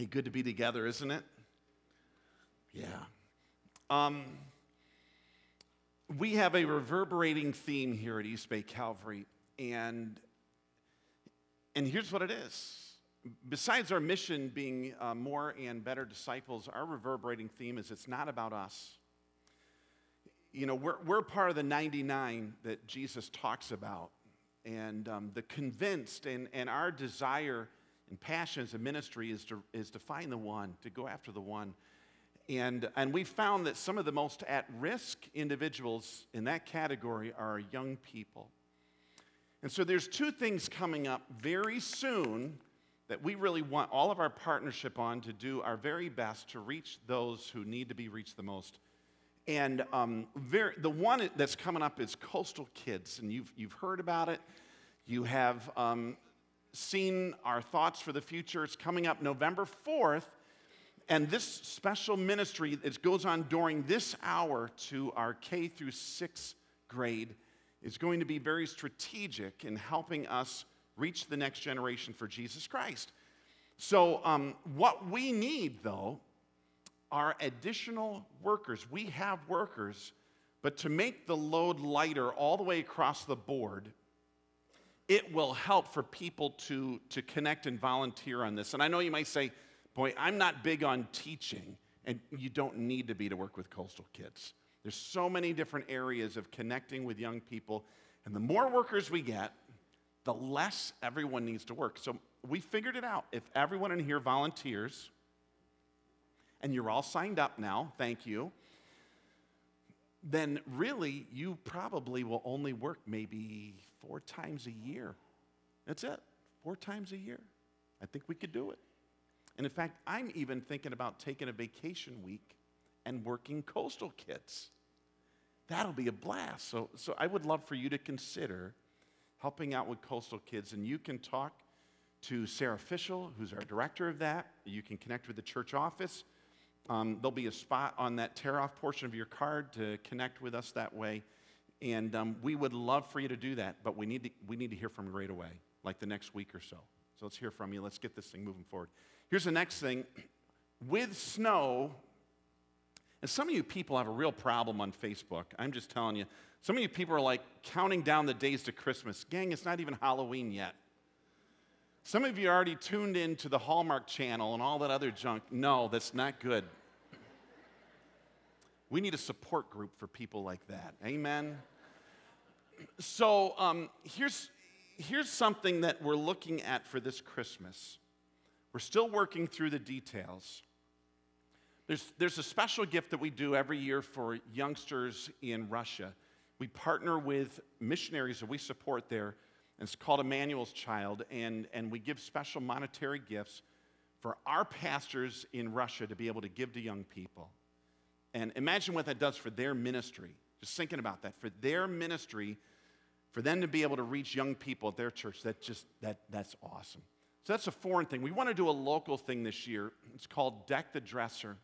Hey, good to be together, isn't it? Yeah. Um, we have a reverberating theme here at East Bay Calvary, and, and here's what it is. Besides our mission being uh, more and better disciples, our reverberating theme is it's not about us. You know, we're, we're part of the 99 that Jesus talks about, and um, the convinced, and, and our desire and passion as a ministry is to, is to find the one, to go after the one. And, and we found that some of the most at risk individuals in that category are young people. And so there's two things coming up very soon that we really want all of our partnership on to do our very best to reach those who need to be reached the most. And um, very, the one that's coming up is Coastal Kids, and you've, you've heard about it. You have um, seen our thoughts for the future. It's coming up November 4th and this special ministry that goes on during this hour to our K through sixth grade is going to be very strategic in helping us reach the next generation for Jesus Christ. So, um, what we need, though, are additional workers. We have workers, but to make the load lighter all the way across the board, it will help for people to, to connect and volunteer on this. And I know you might say, Boy, I'm not big on teaching, and you don't need to be to work with coastal kids. There's so many different areas of connecting with young people, and the more workers we get, the less everyone needs to work. So we figured it out. If everyone in here volunteers, and you're all signed up now, thank you, then really you probably will only work maybe four times a year. That's it, four times a year. I think we could do it. And in fact, I'm even thinking about taking a vacation week and working coastal kids. That'll be a blast. So, so I would love for you to consider helping out with coastal kids. And you can talk to Sarah Fischel, who's our director of that. You can connect with the church office. Um, there'll be a spot on that tear off portion of your card to connect with us that way. And um, we would love for you to do that, but we need to, we need to hear from you right away, like the next week or so. So let's hear from you. Let's get this thing moving forward. Here's the next thing with snow, and some of you people have a real problem on Facebook. I'm just telling you. Some of you people are like counting down the days to Christmas. Gang, it's not even Halloween yet. Some of you already tuned in to the Hallmark channel and all that other junk. No, that's not good. We need a support group for people like that. Amen? So um, here's, here's something that we're looking at for this Christmas. We're still working through the details. There's, there's a special gift that we do every year for youngsters in Russia. We partner with missionaries that we support there, and it's called Emmanuel's Child, and, and we give special monetary gifts for our pastors in Russia to be able to give to young people. And imagine what that does for their ministry. Just thinking about that. For their ministry, for them to be able to reach young people at their church, that just that that's awesome. So that's a foreign thing. We want to do a local thing this year. It's called Deck the Dresser.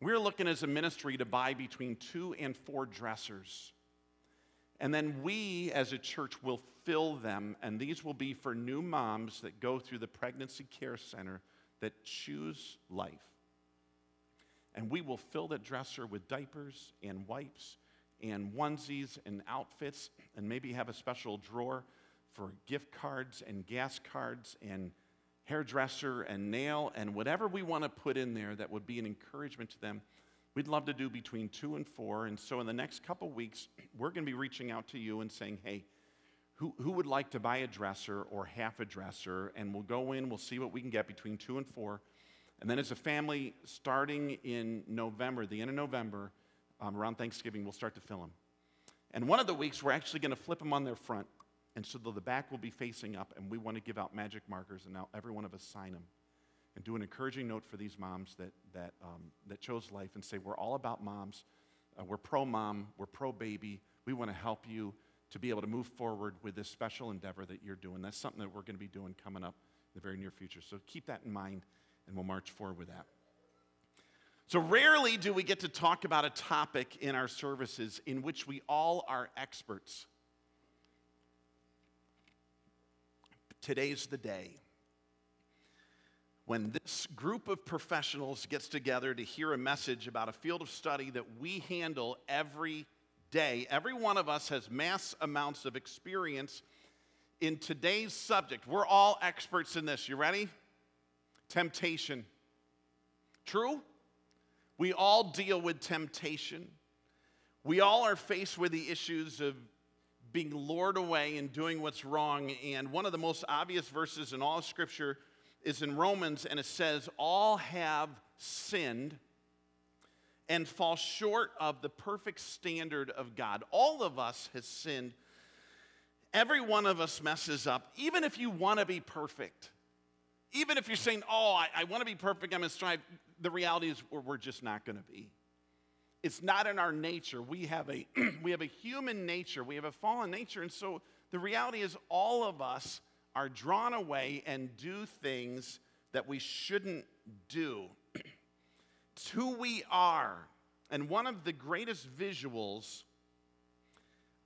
We're looking as a ministry to buy between two and four dressers. And then we as a church will fill them, and these will be for new moms that go through the Pregnancy Care Center that choose life. And we will fill that dresser with diapers and wipes and onesies and outfits, and maybe have a special drawer for gift cards and gas cards and hairdresser and nail and whatever we want to put in there that would be an encouragement to them. We'd love to do between two and four. And so in the next couple weeks, we're going to be reaching out to you and saying, hey, who, who would like to buy a dresser or half a dresser? And we'll go in, we'll see what we can get between two and four. And then as a family, starting in November, the end of November, um, around Thanksgiving, we'll start to fill them. And one of the weeks, we're actually going to flip them on their front. And so the back will be facing up, and we want to give out magic markers, and now every one of us sign them. And do an encouraging note for these moms that, that, um, that chose life and say, We're all about moms. Uh, we're pro mom, we're pro baby. We want to help you to be able to move forward with this special endeavor that you're doing. That's something that we're going to be doing coming up in the very near future. So keep that in mind, and we'll march forward with that. So, rarely do we get to talk about a topic in our services in which we all are experts. Today's the day. when this group of professionals gets together to hear a message about a field of study that we handle every day. Every one of us has mass amounts of experience in today's subject. We're all experts in this. You ready? Temptation. True? We all deal with temptation. We all are faced with the issues of being lured away and doing what's wrong. And one of the most obvious verses in all of Scripture is in Romans, and it says, All have sinned and fall short of the perfect standard of God. All of us has sinned. Every one of us messes up, even if you want to be perfect. Even if you're saying, Oh, I, I want to be perfect, I'm going to strive, the reality is we're, we're just not going to be. It's not in our nature. We have, a, we have a human nature, we have a fallen nature. And so the reality is, all of us are drawn away and do things that we shouldn't do. it's who we are. And one of the greatest visuals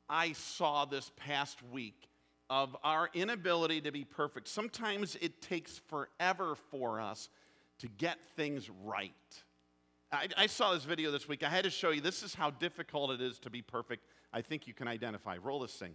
I saw this past week of our inability to be perfect. Sometimes it takes forever for us to get things right. I, I, saw this video this week. I had to show you this is how difficult it is to be perfect. I think you can identify. Roll this thing.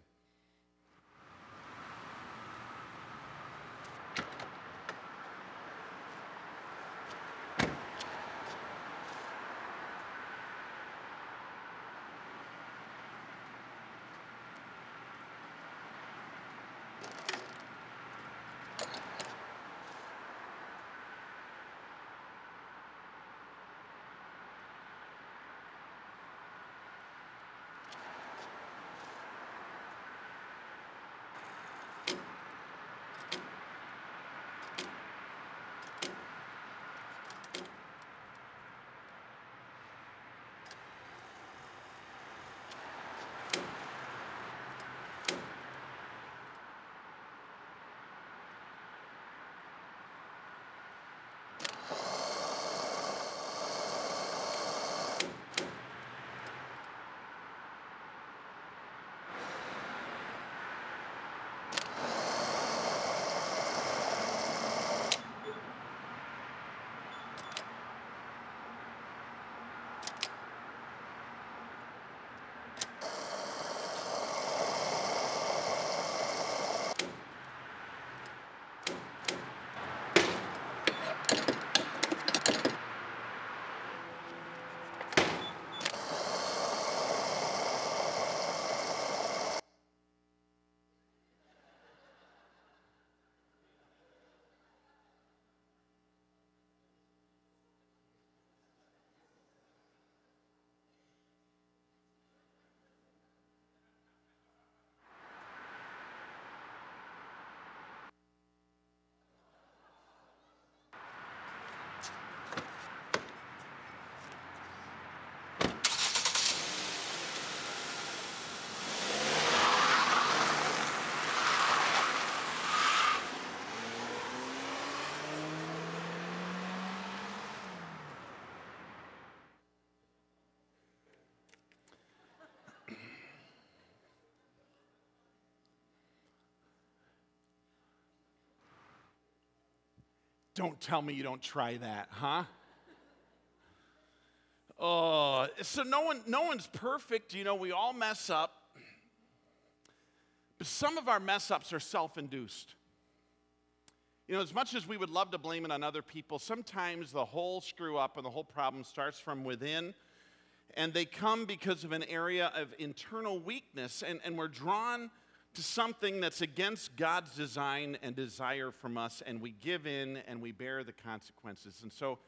Don't tell me you don't try that, huh? Oh, so no one, no one's perfect. You know, we all mess up. But some of our mess ups are self induced. You know, as much as we would love to blame it on other people, sometimes the whole screw up and the whole problem starts from within. And they come because of an area of internal weakness. And, and we're drawn to something that's against God's design and desire from us, and we give in and we bear the consequences. And so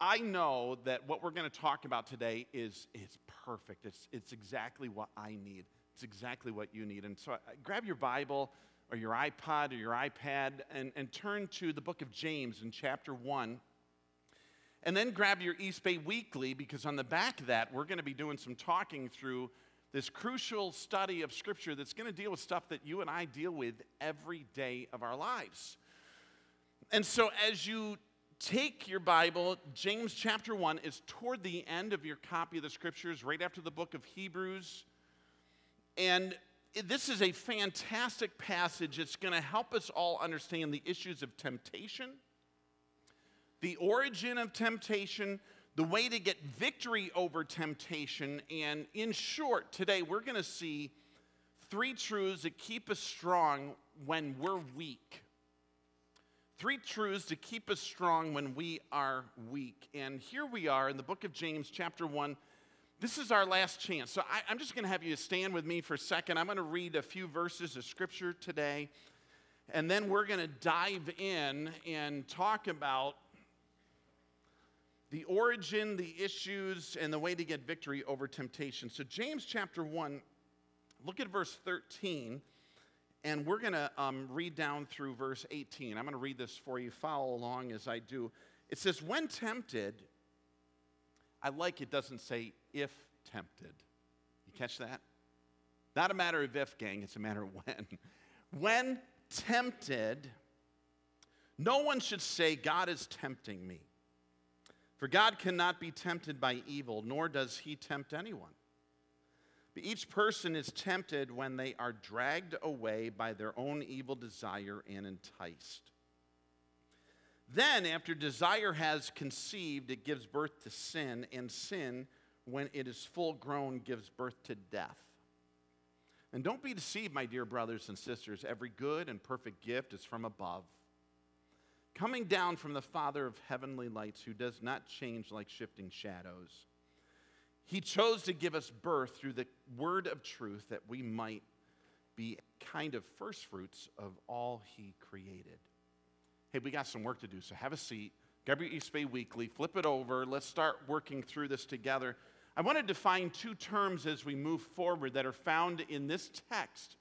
I know that what we're going to talk about today is, is perfect. It's, it's exactly what I need, it's exactly what you need. And so uh, grab your Bible or your iPod or your iPad and, and turn to the book of James in chapter 1. And then grab your East Bay Weekly because on the back of that, we're going to be doing some talking through this crucial study of Scripture that's going to deal with stuff that you and I deal with every day of our lives. And so, as you take your Bible, James chapter 1 is toward the end of your copy of the Scriptures, right after the book of Hebrews. And this is a fantastic passage. It's going to help us all understand the issues of temptation the origin of temptation, the way to get victory over temptation, and in short, today we're going to see three truths that keep us strong when we're weak. Three truths to keep us strong when we are weak. And here we are in the book of James, chapter 1. This is our last chance. So I, am just going to have you stand with me for a second. I'm going to read a few verses of scripture today. And then we're going to dive in and talk about the origin, the issues, and the way to get victory over temptation. So, James chapter 1, look at verse 13. And we're going to um, read down through verse 18. I'm going to read this for you. Follow along as I do. It says, When tempted, I like it doesn't say if tempted. You catch that? Not a matter of if, gang, it's a matter of when. When tempted, no one should say, God is tempting me. For God cannot be tempted by evil, nor does he tempt anyone. But each person is tempted when they are dragged away by their own evil desire and enticed. Then, after desire has conceived, it gives birth to sin, and sin, when it is full grown, gives birth to death. And don't be deceived, my dear brothers and sisters. Every good and perfect gift is from above, coming down from the Father of heavenly lights, who does not change like shifting shadows. He chose to give us birth through the word of truth that we might be kind of first fruits of all he created. Hey, we got some work to do, so have a seat. Your East Bay Weekly, flip it over. Let's start working through this together. I want to define two terms as we move forward that are found in this text.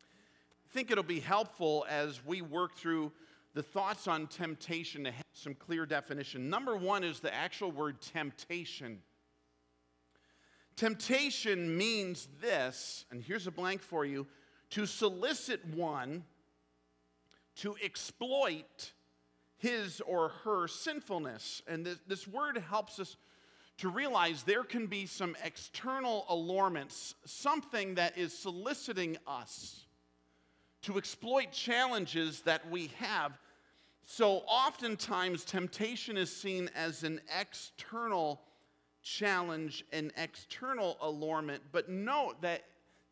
I think it'll be helpful as we work through the thoughts on temptation to have some clear definition. Number one is the actual word temptation. Temptation means this, and here's a blank for you to solicit one to exploit his or her sinfulness. And this, this, word helps us to realize there can be some external allurements, something that is soliciting us to exploit challenges that we have. So oftentimes, temptation is seen as an external challenge and external allurement, but note that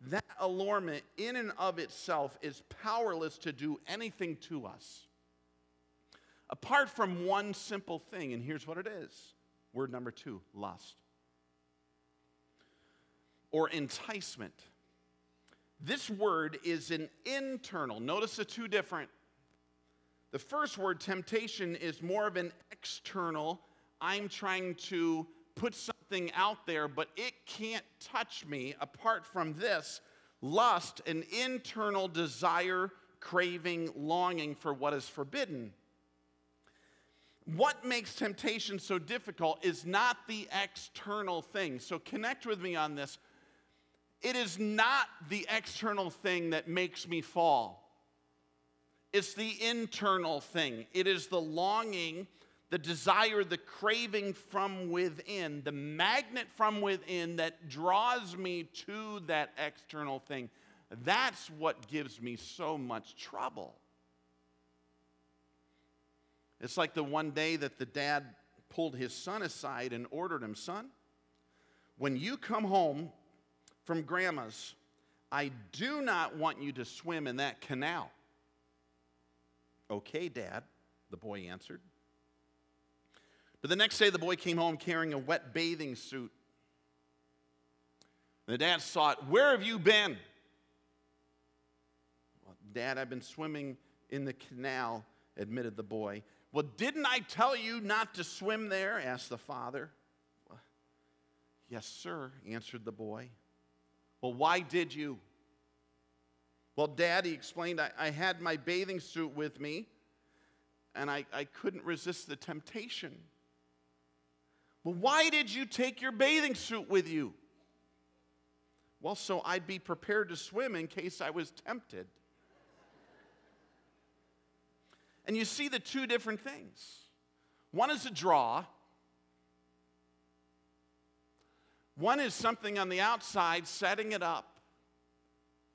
that allurement in and of itself is powerless to do anything to us. Apart from one simple thing, and here's what it is word number two lust or enticement. This word is an internal. Notice the two different. The first word, temptation, is more of an external. I'm trying to put something out there, but it can't touch me apart from this lust, an internal desire, craving, longing for what is forbidden. What makes temptation so difficult is not the external thing. So connect with me on this. It is not the external thing that makes me fall. It's the internal thing. It is the longing the desire, the craving from within, the magnet from within that draws me to that external thing. That's what gives me so much trouble. It's like the one day that the dad pulled his son aside and ordered him, Son, when you come home from grandma's, I do not want you to swim in that canal. Okay, dad, the boy answered. But the next day, the boy came home carrying a wet bathing suit. The dad saw it. Where have you been? Well, dad, I've been swimming in the canal, admitted the boy. Well, didn't I tell you not to swim there? asked the father. Yes, sir, answered the boy. Well, why did you? Well, Dad, he explained, I, I had my bathing suit with me, and I, I couldn't resist the temptation. Well, why did you take your bathing suit with you? Well, so I'd be prepared to swim in case I was tempted. And you see the two different things. One is a draw, one is something on the outside setting it up.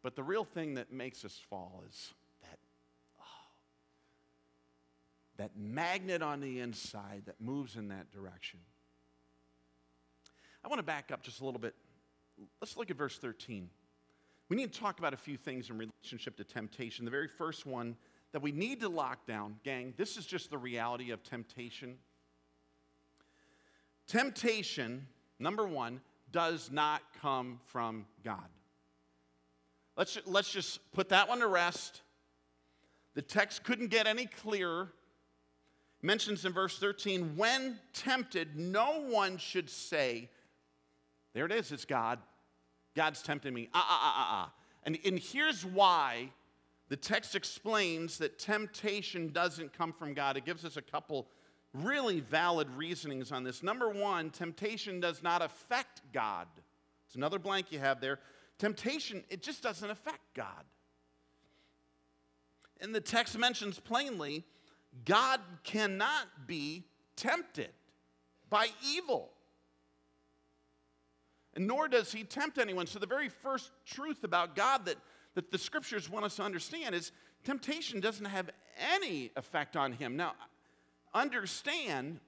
But the real thing that makes us fall is that, oh, that magnet on the inside that moves in that direction. I want to back up just a little bit. Let's look at verse 13. We need to talk about a few things in relationship to temptation. The very first one that we need to lock down, gang, this is just the reality of temptation. Temptation, number one, does not come from God. Let's, let's just put that one to rest. The text couldn't get any clearer. It mentions in verse 13, when tempted, no one should say, There it is, it's God. God's tempting me. Ah, ah, ah, ah, ah. And, and here's why the text explains that temptation doesn't come from God. It gives us a couple really valid reasonings on this. Number one, temptation does not affect God. It's another blank you have there. Temptation, it just doesn't affect God. And the text mentions plainly God cannot be tempted by evil. And nor does he tempt anyone. So, the very first truth about God that, that the scriptures want us to understand is temptation doesn't have any effect on him. Now, understand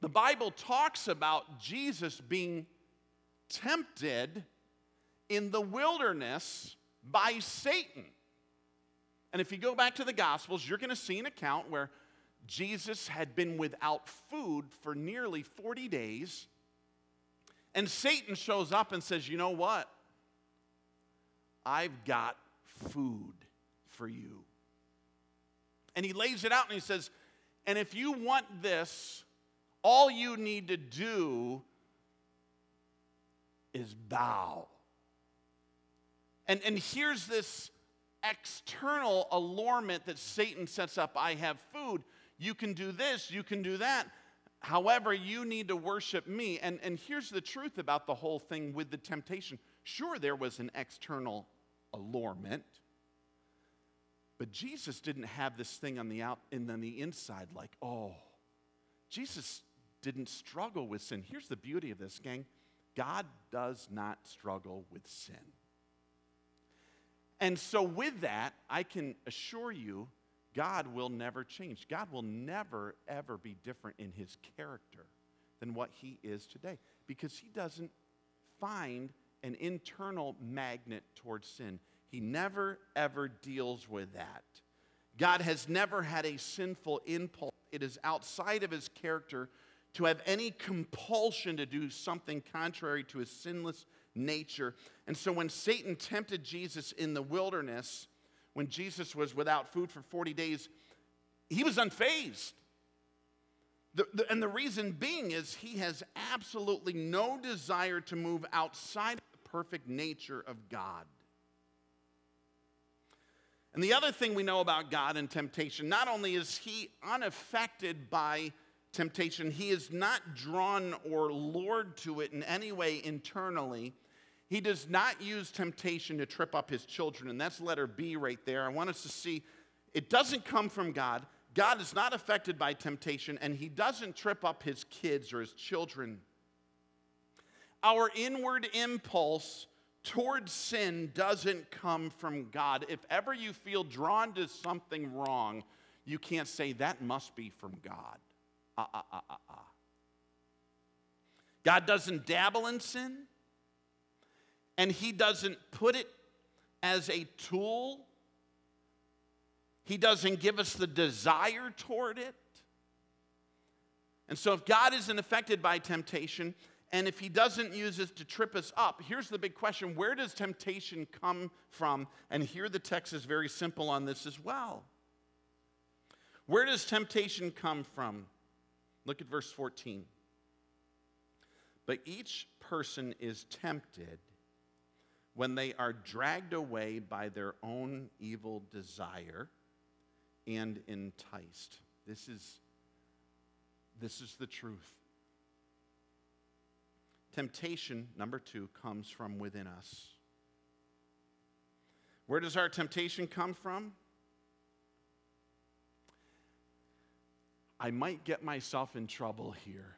the Bible talks about Jesus being tempted in the wilderness by Satan. And if you go back to the Gospels, you're going to see an account where Jesus had been without food for nearly 40 days. And Satan shows up and says, You know what? I've got food for you. And he lays it out and he says, And if you want this, all you need to do is bow. And, and here's this external allurement that Satan sets up I have food. You can do this, you can do that. However, you need to worship me. And, and here's the truth about the whole thing with the temptation. Sure, there was an external allurement, but Jesus didn't have this thing on the out and on the inside, like, oh, Jesus didn't struggle with sin. Here's the beauty of this, gang. God does not struggle with sin. And so, with that, I can assure you, God will never change. God will never, ever be different in his character than what he is today because he doesn't find an internal magnet towards sin. He never, ever deals with that. God has never had a sinful impulse. It is outside of his character to have any compulsion to do something contrary to his sinless nature. And so when Satan tempted Jesus in the wilderness, when Jesus was without food for 40 days, he was unfazed. The, the, and the reason being is he has absolutely no desire to move outside the perfect nature of God. And the other thing we know about God and temptation, not only is he unaffected by temptation, he is not drawn or lured to it in any way internally. He does not use temptation to trip up his children, and that's letter B right there. I want us to see it doesn't come from God. God is not affected by temptation, and he doesn't trip up his kids or his children. Our inward impulse towards sin doesn't come from God. If ever you feel drawn to something wrong, you can't say that must be from God. Ah, ah, ah, ah, ah. God doesn't dabble in sin and He doesn't put it as a tool, He doesn't give us the desire toward it. And so, if God isn't affected by temptation, and if he doesn't use it to trip us up, here's the big question where does temptation come from? And here the text is very simple on this as well. Where does temptation come from? Look at verse 14. But each person is tempted when they are dragged away by their own evil desire and enticed. This is, this is the truth. Temptation, number two, comes from within us. Where does our temptation come from? I might get myself in trouble here.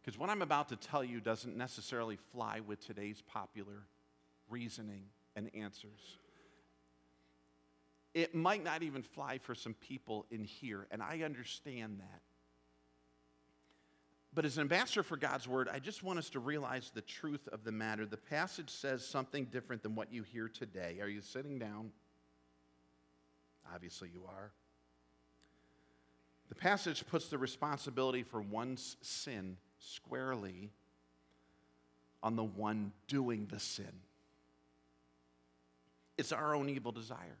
Because what I'm about to tell you doesn't necessarily fly with today's popular reasoning and answers. it might not even fly for some people in here, and I understand that. But as an ambassador for God's word, I just want us to realize the truth of the matter. The passage says something different than what you hear today. Are you sitting down? Obviously, you are. The passage puts the responsibility for one's sin squarely on the one doing the sin. It's our own evil desire.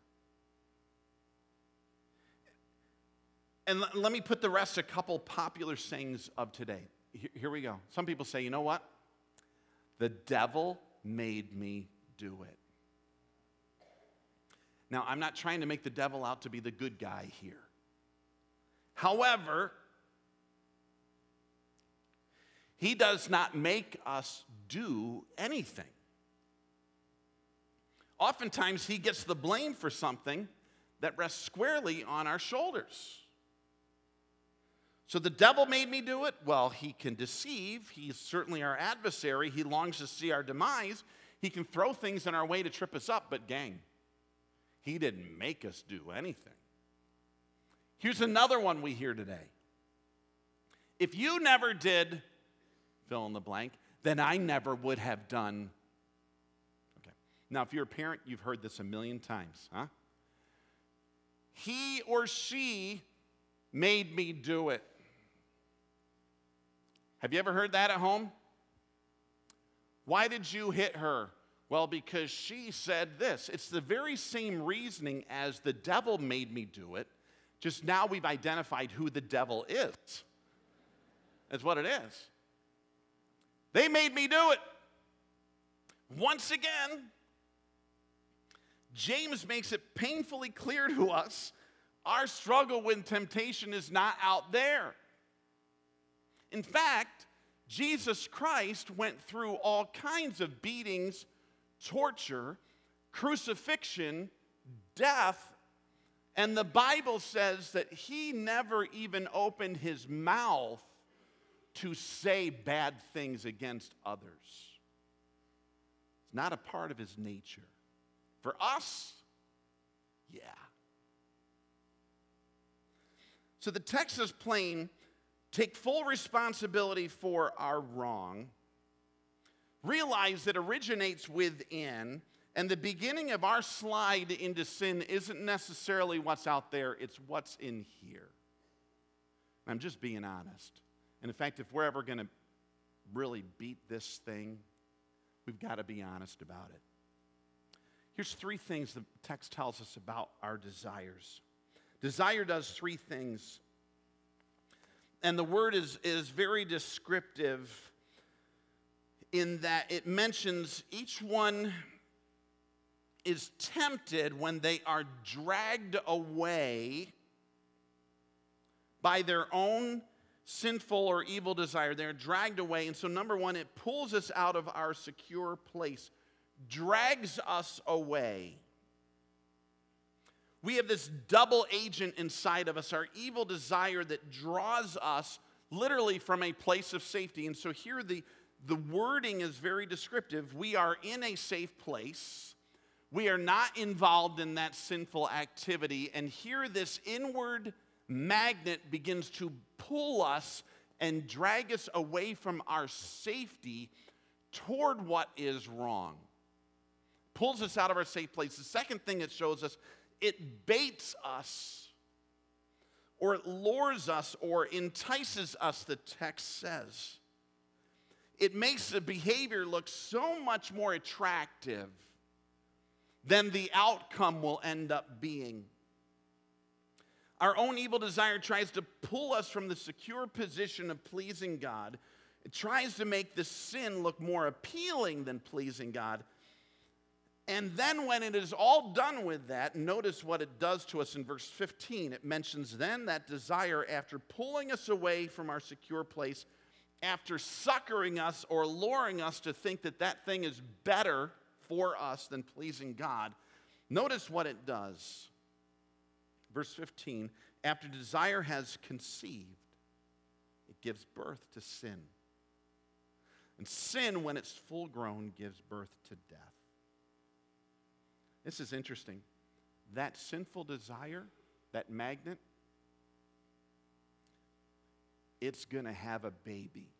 And l- let me put the rest a couple popular sayings of today. Here, here we go. Some people say, you know what? The devil made me do it. Now, I'm not trying to make the devil out to be the good guy here. However, he does not make us do anything. Oftentimes, he gets the blame for something that rests squarely on our shoulders. So the devil made me do it. Well, he can deceive. He's certainly our adversary. He longs to see our demise. He can throw things in our way to trip us up, but gang, he didn't make us do anything. Here's another one we hear today. If you never did fill in the blank, then I never would have done. Okay. Now, if you're a parent, you've heard this a million times, huh? He or she made me do it. Have you ever heard that at home? Why did you hit her? Well, because she said this. It's the very same reasoning as the devil made me do it, just now we've identified who the devil is. That's what it is. They made me do it. Once again, James makes it painfully clear to us our struggle with temptation is not out there. In fact, Jesus Christ went through all kinds of beatings, torture, crucifixion, death, and the Bible says that he never even opened his mouth to say bad things against others. It's not a part of his nature. For us, yeah. So the Texas plain take full responsibility for our wrong, realize it originates within, and the beginning of our slide into sin isn't necessarily what's out there, it's what's in here. I'm just being honest. And in fact, if we're ever going to really beat this thing, we've got to be honest about it. Here's three things the text tells us about our desires. Desire does three things and the word is, is very descriptive in that it mentions each one is tempted when they are dragged away by their own sinful or evil desire. They're dragged away. And so, number one, it pulls us out of our secure place, drags us away. We have this double agent inside of us, our evil desire that draws us literally from a place of safety. And so here the, the wording is very descriptive. We are in a safe place. We are not involved in that sinful activity. And here this inward magnet begins to pull us and drag us away from our safety toward what is wrong. Pulls us out of our safe place. The second thing it shows us it baits us or it lures us or entices us, the text says. It makes the behavior look so much more attractive than the outcome will end up being. Our own evil desire tries to pull us from the secure position of pleasing God. It tries to make the sin look more appealing than pleasing God. And then, when it is all done with that, notice what it does to us in verse 15. It mentions then that desire, after pulling us away from our secure place, after succoring us or luring us to think that that thing is better for us than pleasing God, notice what it does. Verse 15 after desire has conceived, it gives birth to sin. And sin, when it's full grown, gives birth to death. This is interesting. that sinful desire, that magnet, it's going to have a baby.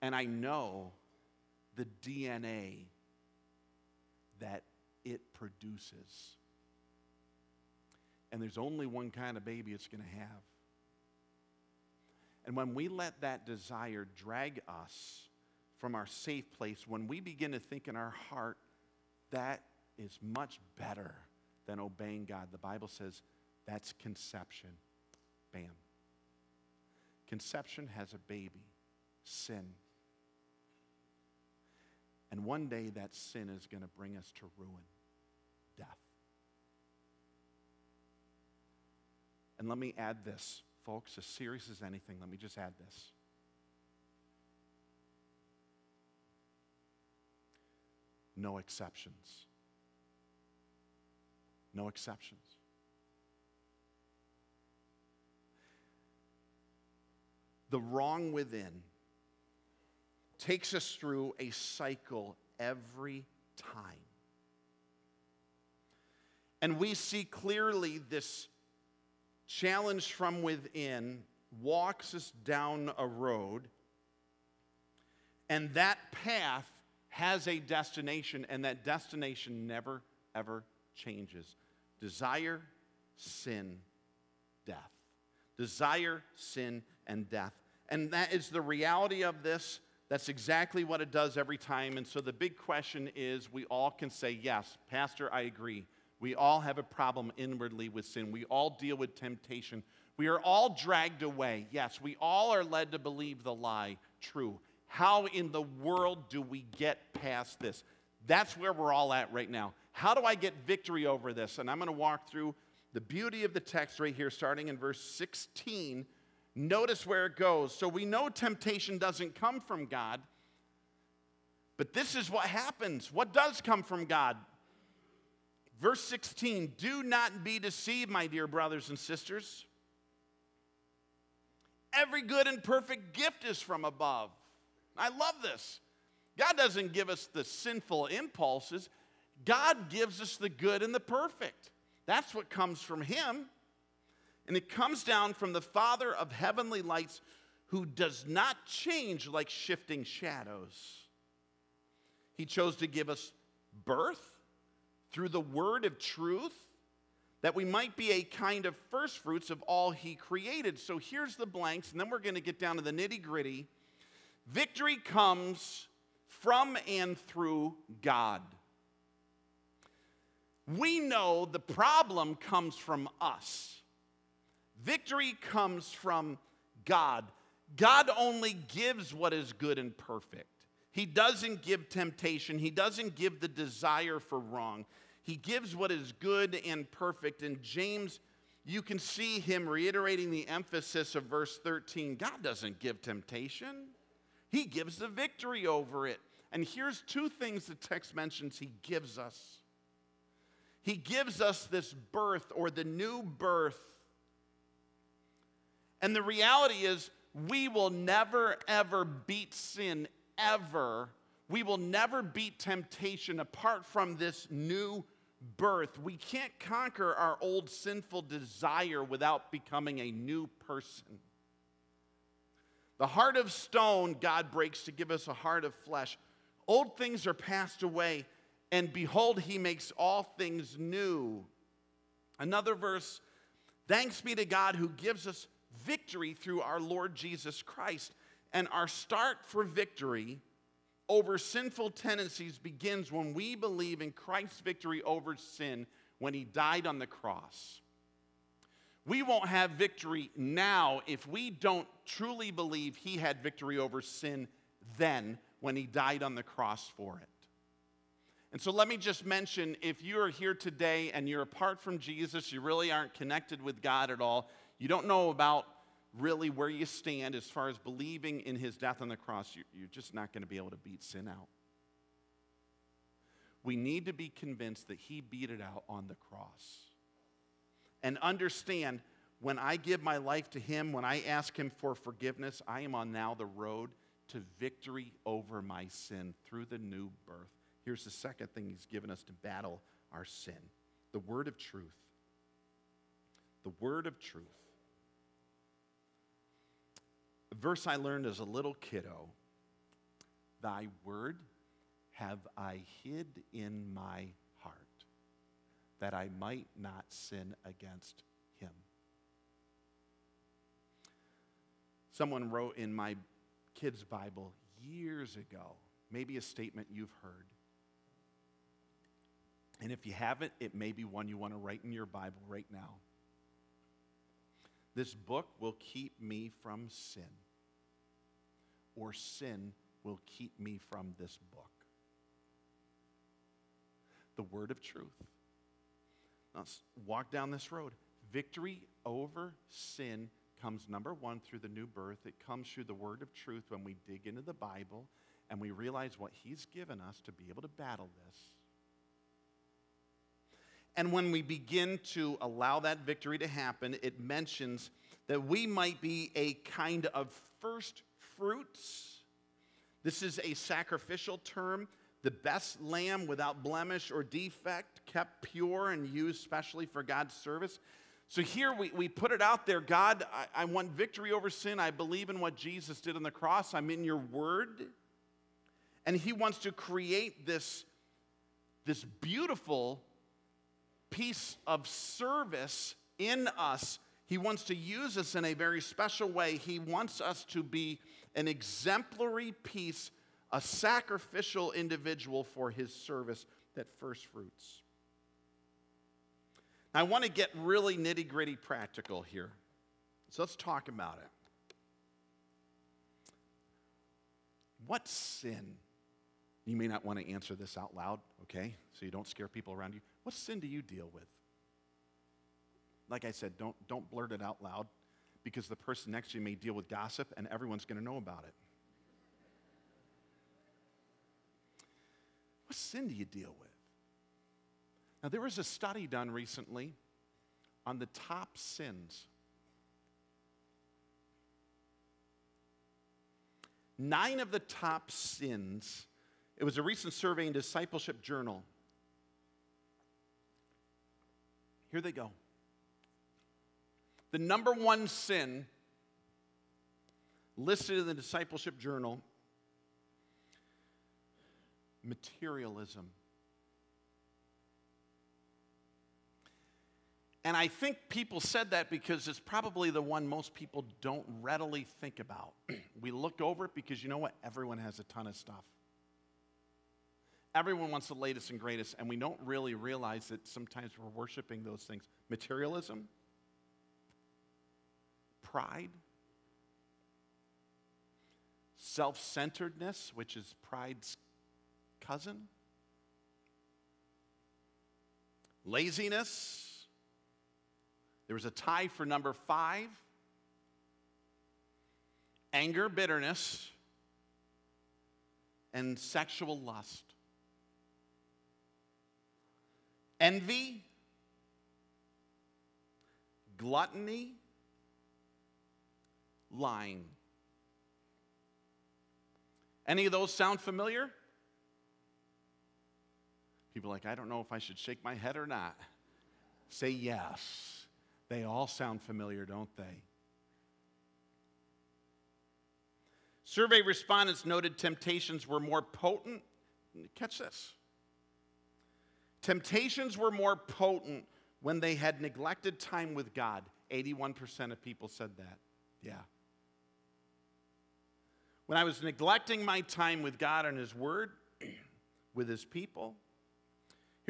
And I know the DNA that it produces. And there's only one kind of baby it's going to have. And when we let that desire drag us from our safe place, when we begin to think in our heart, that is much better than obeying God, the Bible says that's conception. Bam. Conception has a baby, sin. And one day that sin is going to bring us to ruin, death. And let me add this, folks, as serious as anything, let me just add this. No exceptions. No exceptions. The wrong within takes us through a cycle every time. And we see clearly this challenge from within walks us down a road, and that path has a destination, and that destination never, ever changes. Desire, sin, death. Desire, sin, and death. And that is the reality of this. That's exactly what it does every time. And so the big question is we all can say, Yes, Pastor, I agree. We all have a problem inwardly with sin. We all deal with temptation. We are all dragged away. Yes, we all are led to believe the lie. True. How in the world do we get past this? That's where we're all at right now. How do I get victory over this? And I'm going to walk through the beauty of the text right here, starting in verse 16. Notice where it goes. So we know temptation doesn't come from God, but this is what happens. What does come from God? Verse 16 Do not be deceived, my dear brothers and sisters. Every good and perfect gift is from above. I love this. God doesn't give us the sinful impulses, God gives us the good and the perfect. That's what comes from Him. And it comes down from the Father of heavenly lights who does not change like shifting shadows. He chose to give us birth through the word of truth that we might be a kind of first fruits of all he created. So here's the blanks, and then we're going to get down to the nitty gritty. Victory comes from and through God. We know the problem comes from us. Victory comes from God. God only gives what is good and perfect. He doesn't give temptation, He doesn't give the desire for wrong. He gives what is good and perfect. And James, you can see him reiterating the emphasis of verse 13 God doesn't give temptation, He gives the victory over it. And here's two things the text mentions He gives us. He gives us this birth or the new birth. And the reality is, we will never, ever beat sin, ever. We will never beat temptation apart from this new birth. We can't conquer our old sinful desire without becoming a new person. The heart of stone God breaks to give us a heart of flesh. Old things are passed away, and behold, he makes all things new. Another verse Thanks be to God who gives us victory through our Lord Jesus Christ. And our start for victory over sinful tendencies begins when we believe in Christ's victory over sin when he died on the cross. We won't have victory now if we don't truly believe he had victory over sin then when he died on the cross for it. And so let me just mention if you are here today and you're apart from Jesus, you really aren't connected with God at all, you don't know about really where you stand as far as believing in his death on the cross, you're just not going to be able to beat sin out. We need to be convinced that he beat it out on the cross. And understand when I give my life to him, when I ask him for forgiveness, I am on now the road to victory over my sin through the new birth. Here's the second thing He's given us to battle our sin the word of truth. The word of truth. A verse I learned as a little kiddo Thy word have I hid in my that I might not sin against him. Someone wrote in my kids' Bible years ago, maybe a statement you've heard. And if you haven't, it may be one you want to write in your Bible right now. This book will keep me from sin, or sin will keep me from this book. The word of truth. Let's walk down this road. Victory over sin comes, number one, through the new birth. It comes through the word of truth when we dig into the Bible and we realize what He's given us to be able to battle this. And when we begin to allow that victory to happen, it mentions that we might be a kind of first fruits this is a sacrificial term. The best lamb without blemish or defect, kept pure and used specially for God's service. So here we, we put it out there God, I, I want victory over sin. I believe in what Jesus did on the cross. I'm in your word. And he wants to create this, this beautiful piece of service in us. He wants to use us in a very special way. He wants us to be an exemplary piece, a sacrificial individual for his service that first fruits. Now, I want to get really nitty gritty practical here. So let's talk about it. What sin? You may not want to answer this out loud, okay? So you don't scare people around you. What sin do you deal with? Like I said, don't, don't blurt it out loud because the person next to you may deal with gossip and everyone's going to know about it. What sin do you deal with? Now, there was a study done recently on the top sins. Nine of the top sins, it was a recent survey in Discipleship Journal. Here they go. The number one sin listed in the discipleship journal materialism. And I think people said that because it's probably the one most people don't readily think about. we look over it because you know what? Everyone has a ton of stuff. Everyone wants the latest and greatest, and we don't really realize that sometimes we're worshiping those things. Materialism, pride, self centeredness, which is pride's cousin, laziness. There was a tie for number five anger, bitterness, and sexual lust. Envy, gluttony, lying. Any of those sound familiar? People like, I don't know if I should shake my head or not. Say yes. They all sound familiar, don't they? Survey respondents noted temptations were more potent. Catch this. Temptations were more potent when they had neglected time with God. 81% of people said that. Yeah when I was neglecting my time with God and His Word, with His people.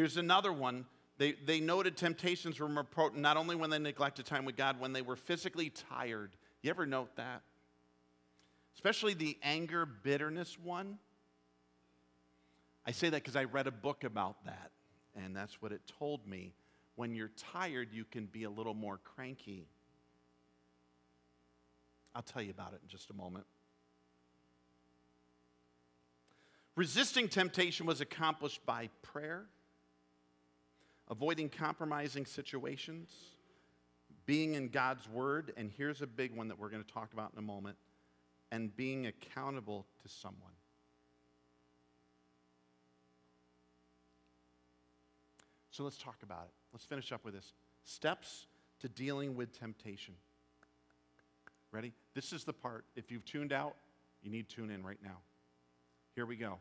Here's another one. They, they noted temptations were more potent not only when they neglected time with God, when they were physically tired. You ever note that? Especially the anger, bitterness one. I say that because I read a book about that, and that's what it told me. When you're tired, you can be a little more cranky. I'll tell you about it in just a moment. Resisting temptation was accomplished by prayer, avoiding compromising situations, being in God's Word, and here's a big one that we're going to talk about in a moment, and being accountable to someone. So let's talk about it. Let's finish up with this. Steps to dealing with temptation. Ready? This is the part. If you've tuned out, you need to tune in right now. Here we go.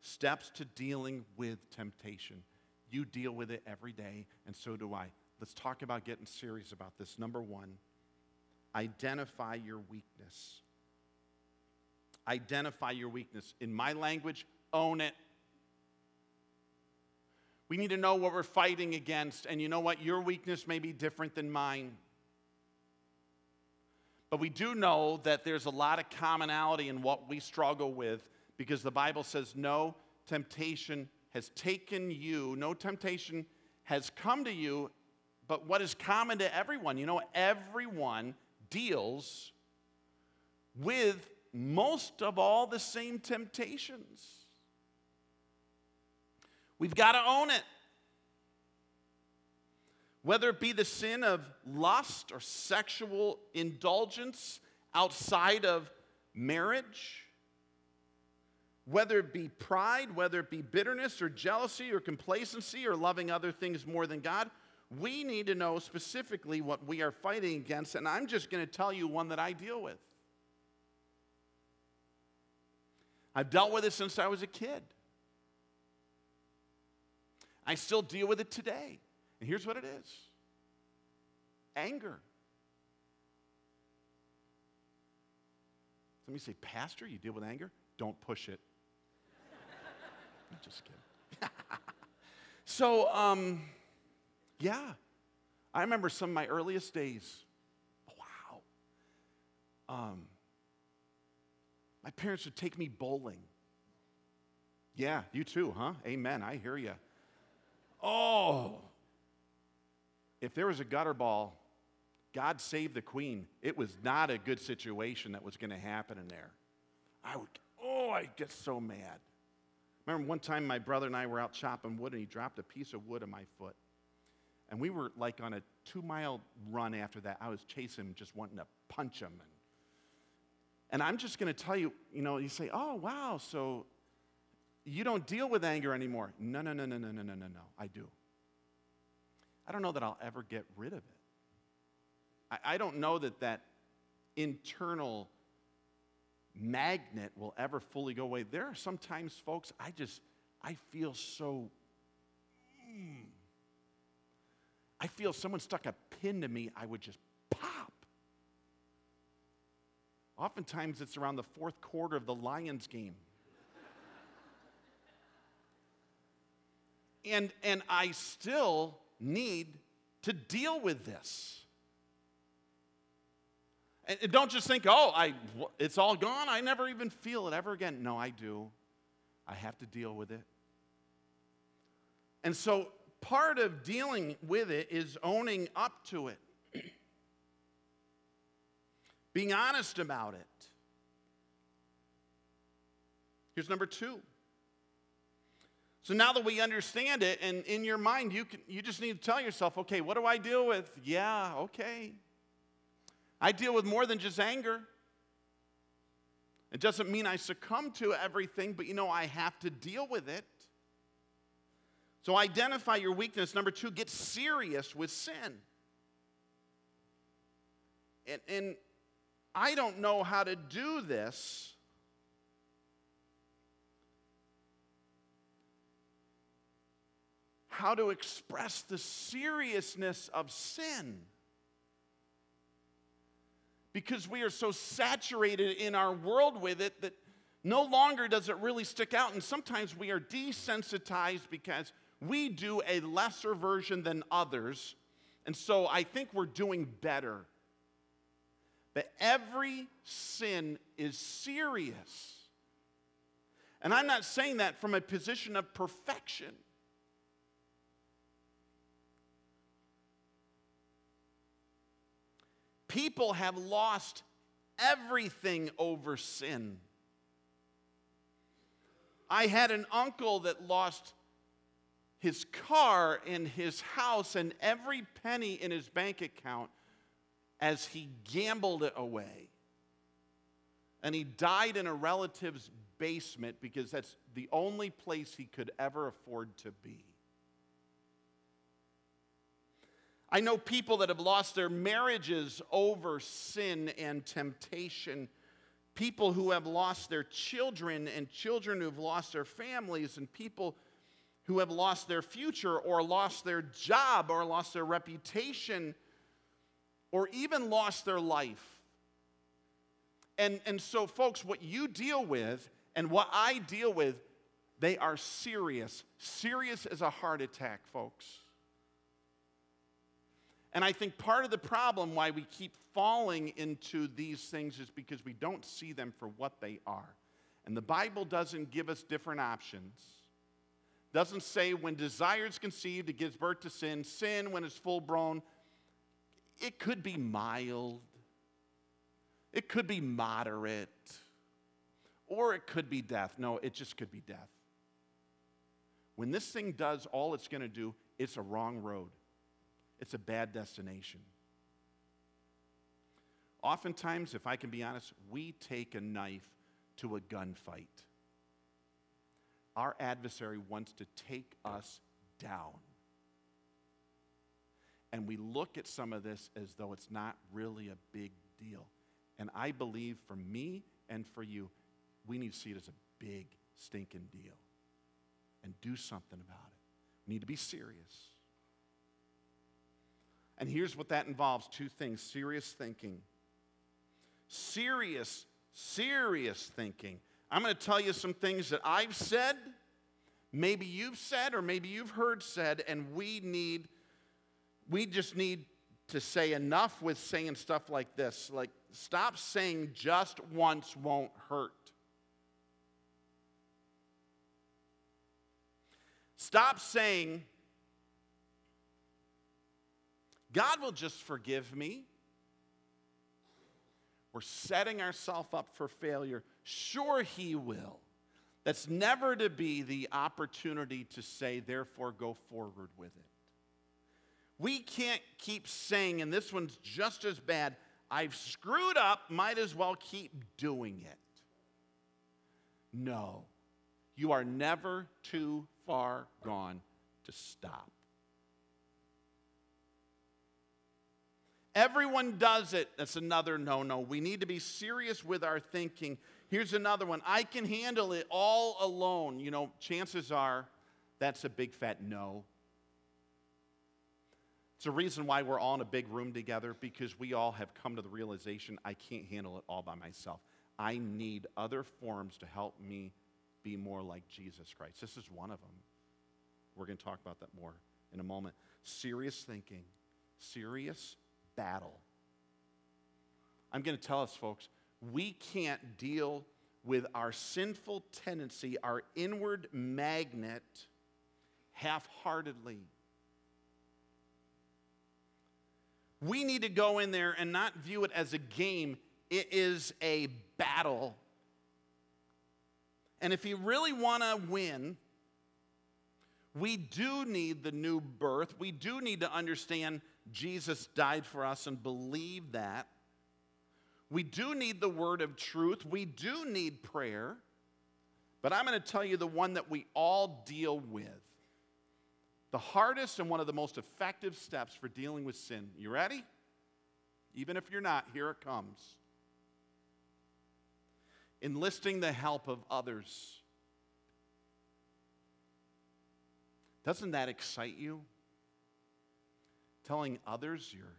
Steps to dealing with temptation. You deal with it every day, and so do I. Let's talk about getting serious about this. Number one, identify your weakness. Identify your weakness. In my language, own it. We need to know what we're fighting against. And you know what? Your weakness may be different than mine. But we do know that there's a lot of commonality in what we struggle with because the Bible says no temptation has taken you, no temptation has come to you, but what is common to everyone? You know, everyone deals with most of all the same temptations. We've got to own it. Whether it be the sin of lust or sexual indulgence outside of marriage, whether it be pride, whether it be bitterness or jealousy or complacency or loving other things more than God, we need to know specifically what we are fighting against. And I'm just going to tell you one that I deal with. I've dealt with it since I was a kid. I still deal with it today. And here's what it is anger. Somebody say, Pastor, you deal with anger? Don't push it. Just kidding. so, um, yeah, I remember some of my earliest days. wow. Um, my parents would take me bowling. Yeah, you too, huh? Amen. I hear you. Oh, if there was a gutter ball, God save the queen. It was not a good situation that was going to happen in there. I would, oh, I get so mad. Remember one time my brother and I were out chopping wood and he dropped a piece of wood on my foot. And we were like on a two mile run after that. I was chasing him, just wanting to punch him. And, and I'm just going to tell you, you know, you say, oh, wow, so you don't deal with anger anymore. No, no, no, no, no, no, no, no, no. I do. I don't know that I'll ever get rid of it. I, I don't know that that internal magnet will ever fully go away. There are sometimes, folks, I just, I feel so, mm, I feel someone stuck a pin to me, I would just pop. Oftentimes it's around the fourth quarter of the Lions game. and, and I still need to deal with this. And don't just think, oh, I, it's all gone. I never even feel it ever again. No, I do. I have to deal with it. And so part of dealing with it is owning up to it, being honest about it. Here's number two. So now that we understand it, and in your mind, you, can, you just need to tell yourself, okay, what do I deal with? Yeah, okay. I deal with more than just anger. It doesn't mean I succumb to everything, but you know, I have to deal with it. So identify your weakness. Number two, get serious with sin. And, and I don't know how to do this how to express the seriousness of sin. Because we are so saturated in our world with it that no longer does it really stick out. And sometimes we are desensitized because we do a lesser version than others. And so I think we're doing better. But every sin is serious. And I'm not saying that from a position of perfection. People have lost everything over sin. I had an uncle that lost his car and his house and every penny in his bank account as he gambled it away. And he died in a relative's basement because that's the only place he could ever afford to be. I know people that have lost their marriages over sin and temptation. People who have lost their children and children who've lost their families and people who have lost their future or lost their job or lost their reputation or even lost their life. And, and so, folks, what you deal with and what I deal with, they are serious. Serious as a heart attack, folks. And I think part of the problem why we keep falling into these things is because we don't see them for what they are. And the Bible doesn't give us different options. Doesn't say when desire is conceived, it gives birth to sin. Sin, when it's full grown, it could be mild, it could be moderate, or it could be death. No, it just could be death. When this thing does all it's going to do, it's a wrong road, it's a bad destination. Oftentimes, if I can be honest, we take a knife to a gunfight. Our adversary wants to take us down. And we look at some of this as though it's not really a big deal. And I believe for me and for you, we need to see it as a big, stinking deal and do something about it. We need to be serious. And here's what that involves two things serious thinking. Serious, serious thinking. I'm going to tell you some things that I've said, maybe you've said, or maybe you've heard said, and we need, we just need to say enough with saying stuff like this. Like, stop saying just once won't hurt. Stop saying, God will just forgive me. We're setting ourselves up for failure. Sure, He will. That's never to be the opportunity to say, therefore, go forward with it. We can't keep saying, and this one's just as bad, I've screwed up, might as well keep doing it. No, you are never too far gone to stop. Everyone does it. That's another no no. We need to be serious with our thinking. Here's another one I can handle it all alone. You know, chances are that's a big fat no. It's a reason why we're all in a big room together because we all have come to the realization I can't handle it all by myself. I need other forms to help me be more like Jesus Christ. This is one of them. We're going to talk about that more in a moment. Serious thinking, serious battle. I'm going to tell us, folks, we can't deal with our sinful tendency, our inward magnet, half heartedly. We need to go in there and not view it as a game, it is a battle. And if you really want to win, we do need the new birth. We do need to understand Jesus died for us and believe that. We do need the word of truth. We do need prayer. But I'm going to tell you the one that we all deal with. The hardest and one of the most effective steps for dealing with sin. You ready? Even if you're not, here it comes. Enlisting the help of others. Doesn't that excite you? Telling others your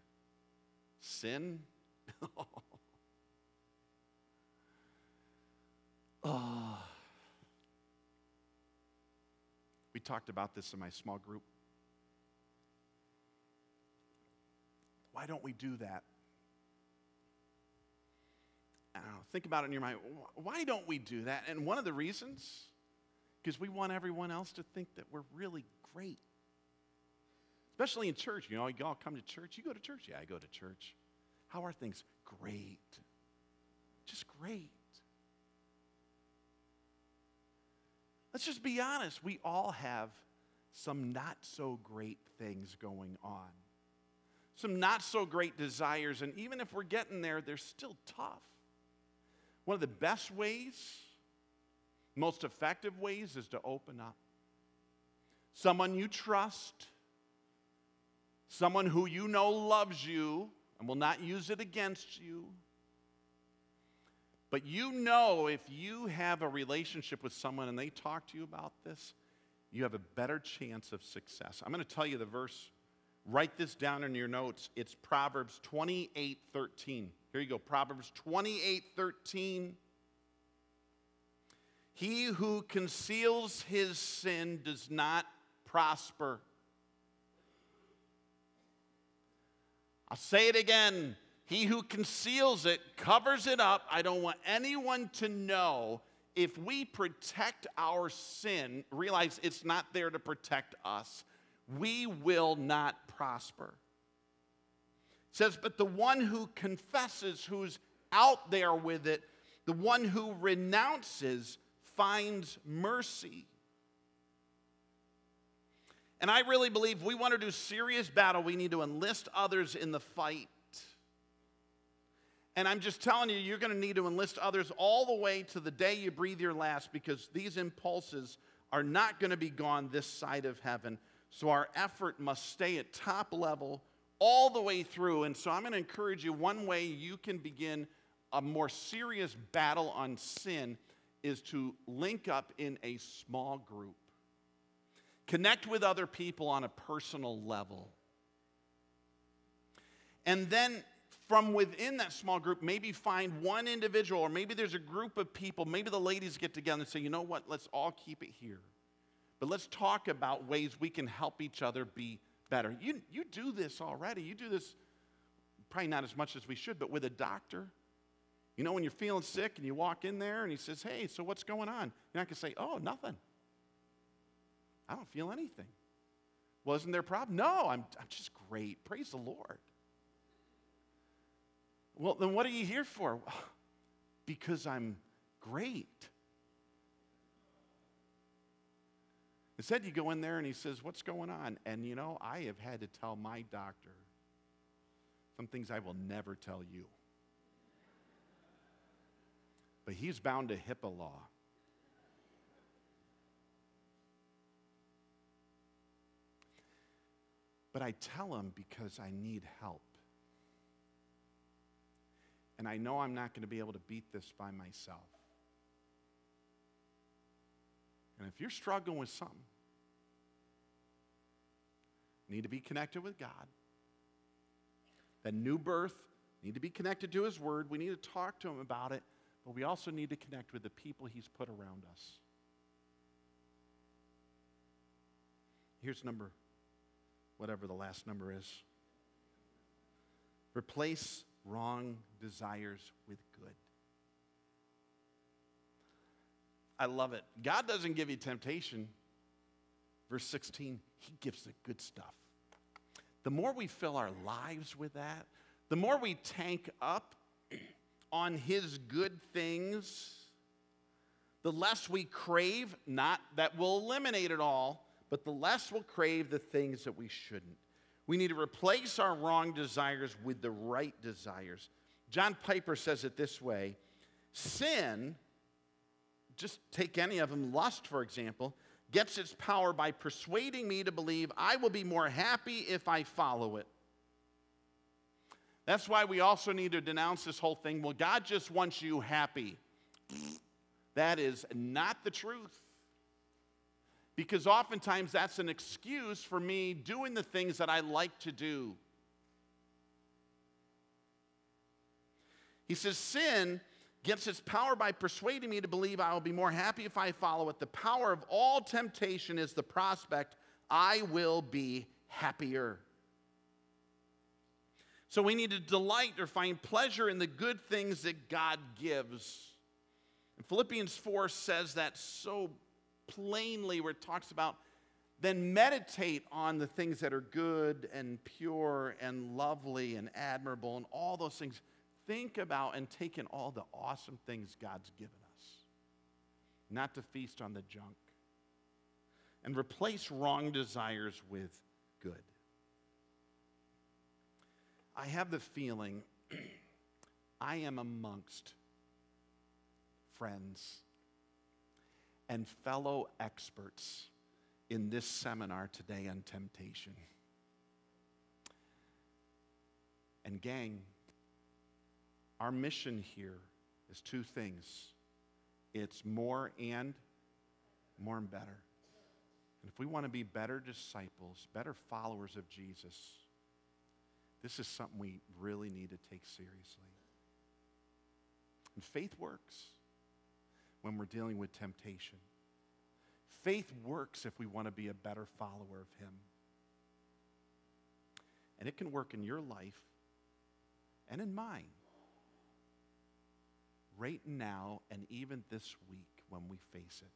sin. oh. We talked about this in my small group. Why don't we do that? I don't know, think about it in your mind. Why don't we do that? And one of the reasons, because we want everyone else to think that we're really great. Especially in church. You know, y'all come to church. You go to church? Yeah, I go to church. How are things? Great. Just great. Let's just be honest. We all have some not so great things going on, some not so great desires. And even if we're getting there, they're still tough. One of the best ways, most effective ways, is to open up. Someone you trust someone who you know loves you and will not use it against you. But you know if you have a relationship with someone and they talk to you about this, you have a better chance of success. I'm going to tell you the verse. Write this down in your notes. It's Proverbs 28 13. Here you go. Proverbs 28 13. He who conceals his sin does not prosper. I'll say it again. He who conceals it covers it up. I don't want anyone to know. If we protect our sin, realize it's not there to protect us, we will not prosper. It says, but the one who confesses, who's out there with it, the one who renounces, finds mercy. And I really believe we want to do serious battle, we need to enlist others in the fight. And I'm just telling you, you're going to need to enlist others all the way to the day you breathe your last because these impulses are not going to be gone this side of heaven. So our effort must stay at top level all the way through. And so I'm going to encourage you one way you can begin a more serious battle on sin is to link up in a small group. Connect with other people on a personal level. And then from within that small group, maybe find one individual, or maybe there's a group of people, maybe the ladies get together and say, you know what, let's all keep it here. But let's talk about ways we can help each other be better. You, you do this already. You do this probably not as much as we should, but with a doctor. You know, when you're feeling sick and you walk in there and he says, Hey, so what's going on? You're not going to say, Oh, nothing. I don't feel anything. Wasn't there a problem? No, I'm, I'm just great. Praise the Lord. Well, then what are you here for? Because I'm great. Instead, you go in there and he says, What's going on? And you know, I have had to tell my doctor some things I will never tell you. But he's bound to HIPAA law. But I tell him because I need help. And I know I'm not going to be able to beat this by myself. And if you're struggling with something, need to be connected with God. That new birth, need to be connected to His Word. We need to talk to Him about it, but we also need to connect with the people He's put around us. Here's number, whatever the last number is. Replace wrong desires with good. I love it. God doesn't give you temptation. Verse 16, He gives the good stuff. The more we fill our lives with that, the more we tank up on His good things, the less we crave, not that we'll eliminate it all, but the less we'll crave the things that we shouldn't. We need to replace our wrong desires with the right desires. John Piper says it this way Sin, just take any of them, lust, for example, gets its power by persuading me to believe I will be more happy if I follow it. That's why we also need to denounce this whole thing. Well, God just wants you happy. That is not the truth because oftentimes that's an excuse for me doing the things that I like to do. He says, Sin gets its power by persuading me to believe I will be more happy if I follow it. The power of all temptation is the prospect I will be happier. So we need to delight or find pleasure in the good things that God gives. And Philippians 4 says that so plainly where it talks about then meditate on the things that are good and pure and lovely and admirable and all those things. Think about and take in all the awesome things God's given us, not to feast on the junk. And replace wrong desires with good. I have the feeling I am amongst friends and fellow experts in this seminar today on temptation. And, gang, our mission here is two things it's more and more and better. And if we want to be better disciples, better followers of Jesus, this is something we really need to take seriously. And faith works when we're dealing with temptation. Faith works if we want to be a better follower of Him. And it can work in your life and in mine right now and even this week when we face it.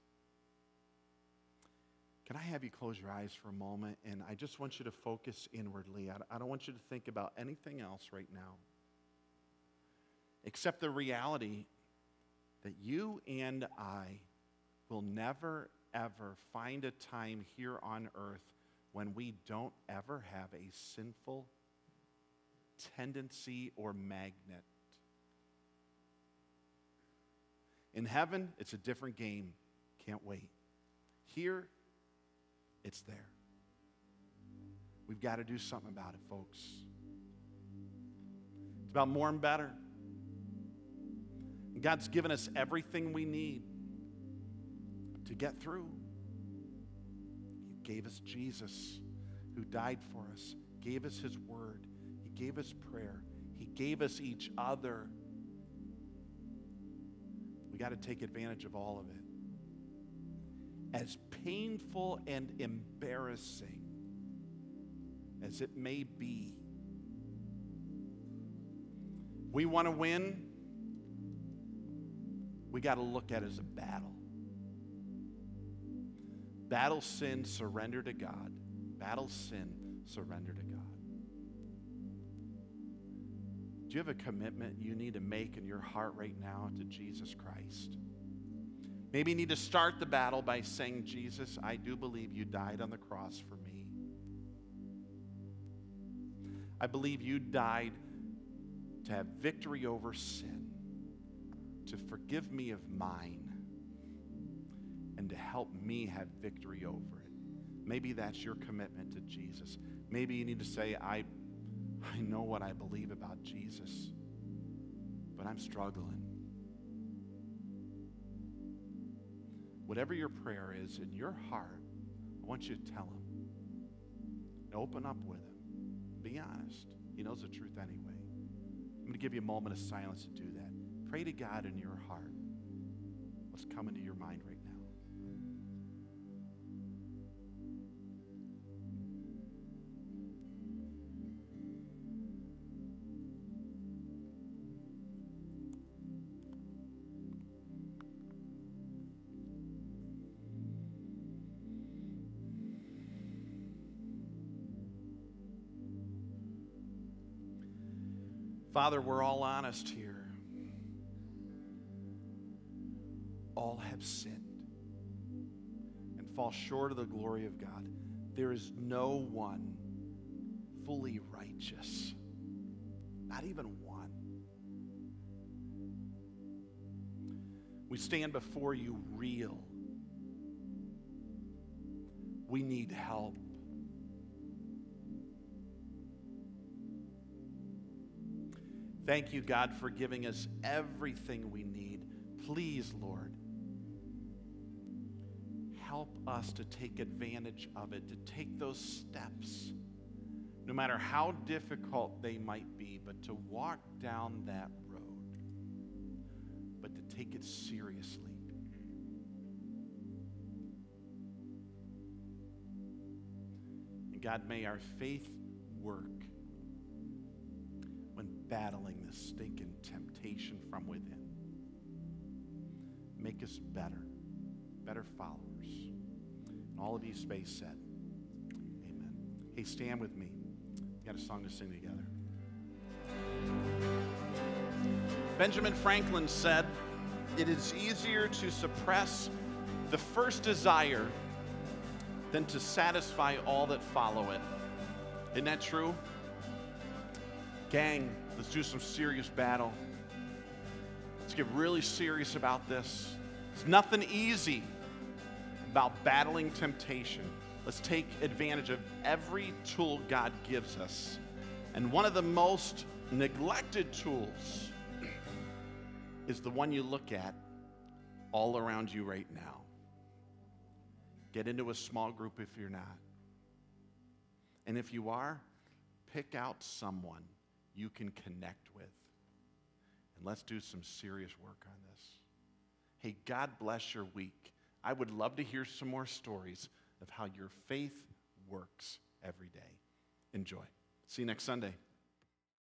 Can I have you close your eyes for a moment? And I just want you to focus inwardly. I don't want you to think about anything else right now, except the reality that you and I will never, ever find a time here on earth when we don't ever have a sinful tendency or magnet. In heaven, it's a different game. Can't wait. Here, it's there. We've got to do something about it, folks. It's about more and better. God's given us everything we need to get through. He gave us Jesus, who died for us, gave us His Word, He gave us prayer, He gave us each other. We got to take advantage of all of it as painful and embarrassing as it may be. We want to win, we got to look at it as a battle. Battle sin, surrender to God. Battle sin, surrender to God. Do you have a commitment you need to make in your heart right now to Jesus Christ? Maybe you need to start the battle by saying, Jesus, I do believe you died on the cross for me. I believe you died to have victory over sin, to forgive me of mine, and to help me have victory over it. Maybe that's your commitment to Jesus. Maybe you need to say, I, I know what I believe about Jesus, but I'm struggling. whatever your prayer is in your heart, I want you to tell him. Open up with him. Be honest. He knows the truth anyway. I'm going to give you a moment of silence to do that. Pray to God in your heart. What's coming to your mind right now? Father, we're all honest here. All have sinned and fall short of the glory of God. There is no one fully righteous, not even one. We stand before you real. We need help. Thank you, God, for giving us everything we need. Please, Lord, help us to take advantage of it, to take those steps, no matter how difficult they might be, but to walk down that road, but to take it seriously. And God, may our faith work when battling this stinking temptation from within. Make us better, better followers. And all of you space said, Amen. Hey, stand with me. We got a song to sing together. Benjamin Franklin said, It is easier to suppress the first desire than to satisfy all that follow it. Isn't that true? Gang, Let's do some serious battle. Let's get really serious about this. There's nothing easy about battling temptation. Let's take advantage of every tool God gives us. And one of the most neglected tools is the one you look at all around you right now. Get into a small group if you're not. And if you are, pick out someone you can connect with. And let's do some serious work on this. Hey, God bless your week. I would love to hear some more stories of how your faith works every day. Enjoy. See you next Sunday.